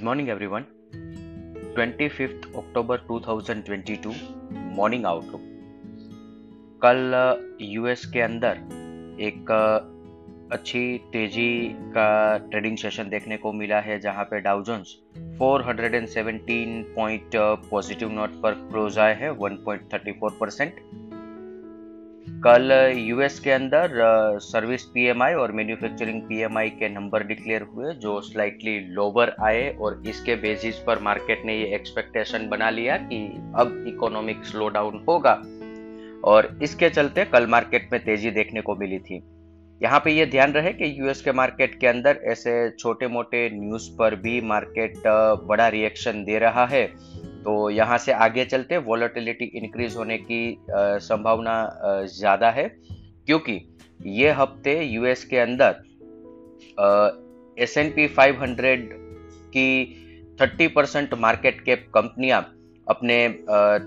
Good morning everyone 25th October 2022 morning outlook कल US के अंदर एक अच्छी तेज़ी का ट्रेडिंग सेशन देखने को मिला है, जहाँ पे Dow Jones 417 point positive note पर क्लोज आए हैं 1.34 परसेंट कल यूएस के अंदर सर्विस पीएमआई और मैन्युफैक्चरिंग पीएमआई के नंबर डिक्लेयर हुए, जो स्लाइटली लोअर आए और इसके बेसिस पर मार्केट ने ये एक्सपेक्टेशन बना लिया कि अब इकोनॉमिक स्लो डाउन होगा। और इसके चलते कल मार्केट में तेज़ी देखने को मिली थी। यहाँ पे ये ध्यान रहे कि यूएस के मार्केट के अंदर ऐसे छोटे मोटे न्यूज़ पर भी मार्केट बड़ा रिएक्शन दे रहा है। तो यहाँ से आगे चलते वॉलेटिलिटी इंक्रीज होने की संभावना ज़्यादा है। क्योंकि ये हफ़्ते यूएस के अंदर S and P five hundred की थर्टी परसेंट मार्केट कैप कंपनियाँ अपने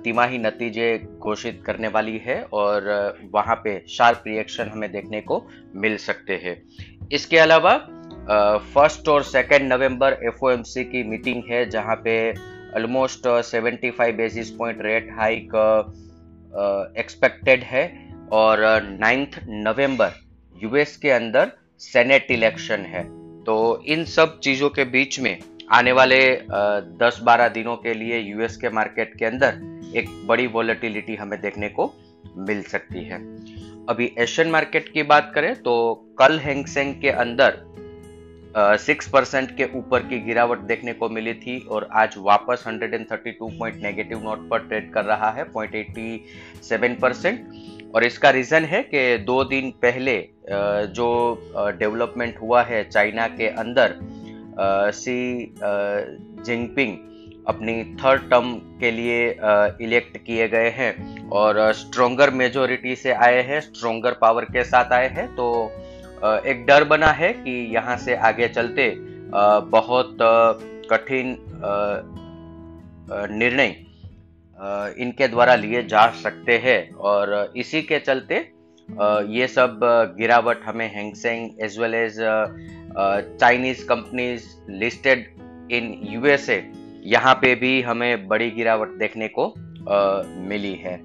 तिमाही नतीजे घोषित करने वाली है और वहाँ पे शार्प रिएक्शन हमें देखने को मिल सकते हैं। इसके अलावा फ़र्स्ट और सेकेंड नवंबर एफ़ की मीटिंग है, जहाँ पे almost 75 basis point rate hike expected है। और नाइन्थ नवंबर यूएस के अंदर सेनेट इलेक्शन है। तो इन सब चीज़ों के बीच में आने वाले दस बारह दिनों के लिए यूएस के मार्केट के अंदर एक बड़ी वॉलेटिलिटी हमें देखने को मिल सकती है। अभी एशियन मार्केट की बात करें तो कल हैंगसेंग के अंदर सिक्स परसेंट के ऊपर की गिरावट देखने को मिली थी और आज वापस 132 पॉइंट नेगेटिव नोट पर ट्रेड कर रहा है पॉइंट एट्टी सेवन परसेंट और इसका रीजन है कि दो दिन पहले जो डेवलपमेंट हुआ है चाइना के अंदर सी जिनपिंग अपनी थर्ड टर्म के लिए इलेक्ट किए गए हैं। और स्ट्रोंगर मेजोरिटी से आए हैं स्ट्रोंगर पावर के साथ आए हैं तो एक डर बना है कि यहाँ से आगे चलते बहुत कठिन निर्णय इनके द्वारा लिए जा सकते हैं। और इसी के चलते ये सब गिरावट हमें Hang Seng as well as Chinese companies listed in USA यहाँ पे भी हमें बड़ी गिरावट देखने को मिली है।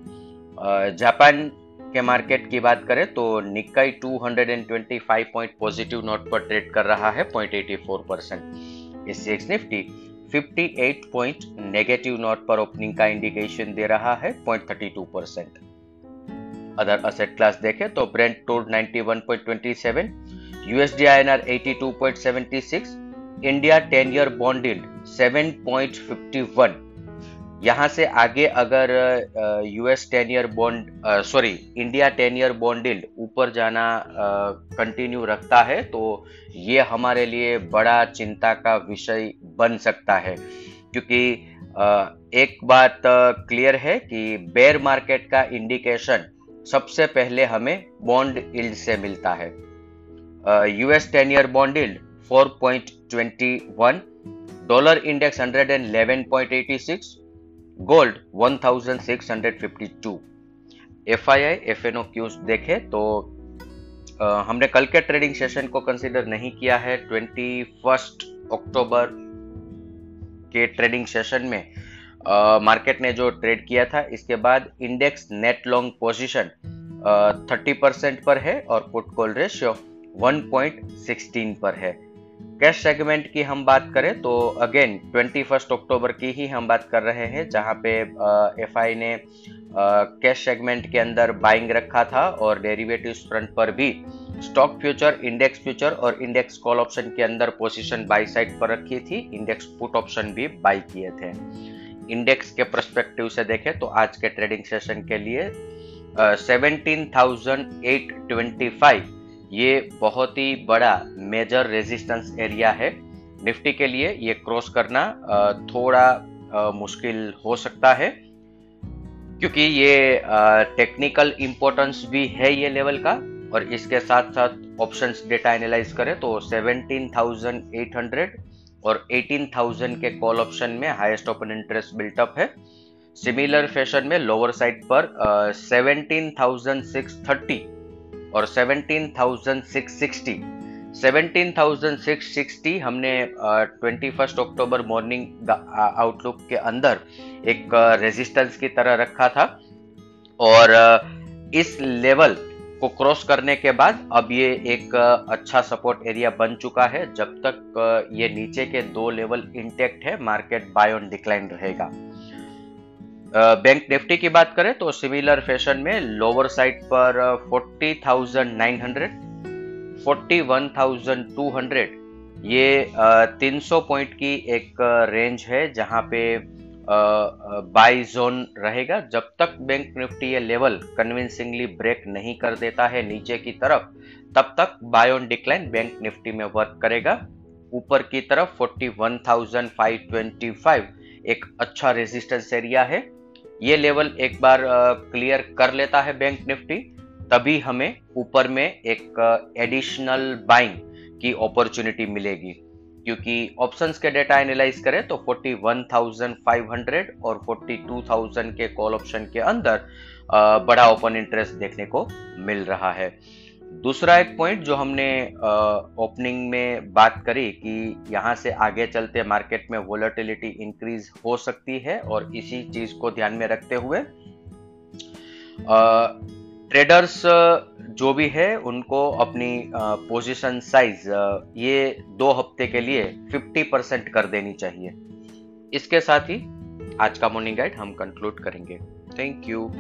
जापान के मार्केट की बात करें तो निकाई 225 पॉइंट पॉजिटिव नोट पर ट्रेड कर रहा है 0.84 percent SGX Nifty 58 point negative note पर ओपनिंग का इंडिकेशन दे रहा है 0.32 परसेंट अदर असेट क्लास देखें तो ब्रेंट टोड 91.27 USD INR 82.76 India 10 year bond yield 7.51 यहाँ से आगे अगर US ten year bond sorry India ten year bond yield ऊपर जाना कंटिन्यू रखता है तो ये हमारे लिए बड़ा चिंता का विषय बन सकता है। क्योंकि एक बात क्लियर है कि बेयर मार्केट का इंडिकेशन सबसे पहले हमें बॉन्ड इल्ड से मिलता है। US ten year bond yield 4.21 dollar index 111.86 gold 1652 F I I F and O cues देखे तो आ, हमने कल के ट्रेडिंग सेशन को कंसिडर नहीं किया है। ट्वेंटी फ़र्स्ट अक्टूबर के ट्रेडिंग सेशन में मार्केट ने जो ट्रेड किया था इसके बाद index net long position thirty percent पर है और पुट कॉल रेशियो 1.16 पर है। कैश सेगमेंट की हम बात करें तो अगेन ट्वेंटी फ़र्स्ट अक्टूबर की ही हम बात कर रहे हैं, जहाँ पे एफ़ आई ने कैश सेगमेंट के अंदर बाइंग रखा था और डेरिवेटिव फ्रंट पर भी स्टॉक फ्यूचर इंडेक्स फ्यूचर और इंडेक्स कॉल ऑप्शन के अंदर पोजीशन बाई साइड पर रखी थी इंडेक्स पुट ऑप्शन भी बाई किए थे। इंडेक्स के परस्पेक्टिव से देखें तो आज के ट्रेडिंग सेशन के लिए seventeen thousand eight twenty five ये बहुत ही बड़ा मेजर रेजिस्टेंस एरिया है। निफ्टी के लिए ये क्रॉस करना थोड़ा मुश्किल हो सकता है क्योंकि ये टेक्निकल इंपॉर्टेंस भी है ये लेवल का और इसके साथ साथ ऑप्शंस डेटा एनालाइज करें तो 17,800 और 18,000 के कॉल ऑप्शन में highest open interest built up है। सिमिलर फ़ैशन में लोअर साइड पर uh, 17,630 और 17,660 17,660 हमने twenty first October morning outlook के अंदर एक रेजिस्टेंस की तरह रखा था। और इस लेवल को क्रॉस करने के बाद अब ये एक अच्छा सपोर्ट एरिया बन चुका है जब तक ये नीचे के दो लेवल इंटेक्ट है मार्केट बाय ऑन डिक्लाइन रहेगा। बैंक निफ्टी की बात करें तो सिमिलर फ़ैशन में लोअर साइड पर 40,900 41,200 ये 300 पॉइंट की एक रेंज है जहाँ पे बाई जोन रहेगा। जब तक बैंक निफ्टी ये लेवल कन्विंसिंगली ब्रेक नहीं कर देता है नीचे की तरफ़ तब तक buy on decline bank Nifty में वर्क करेगा। ऊपर की तरफ़ 41,525 एक अच्छा रेजिस्टेंस एरिया है। ये लेवल एक बार क्लियर कर लेता है बैंक निफ्टी तभी हमें ऊपर में एक एडिशनल बाइंग की अपॉर्चुनिटी मिलेगी। क्योंकि ऑप्शंस के डेटा एनालाइज करें तो 41,500 और 42,000 के कॉल ऑप्शन के अंदर बड़ा ओपन इंटरेस्ट देखने को मिल रहा है। दूसरा एक पॉइंट जो हमने ओपनिंग में बात करी कि यहाँ से आगे चलते मार्केट में वोलेटिलिटी इंक्रीज हो सकती है और इसी चीज़ को ध्यान में रखते हुए ट्रेडर्स जो भी है, उनको अपनी पोजीशन साइज़ ये दो हफ़्ते के लिए 50 परसेंट कर देनी चाहिए। इसके साथ ही आज का मॉर्निंग गाइड हम कंक्लूड करेंगे। Thank you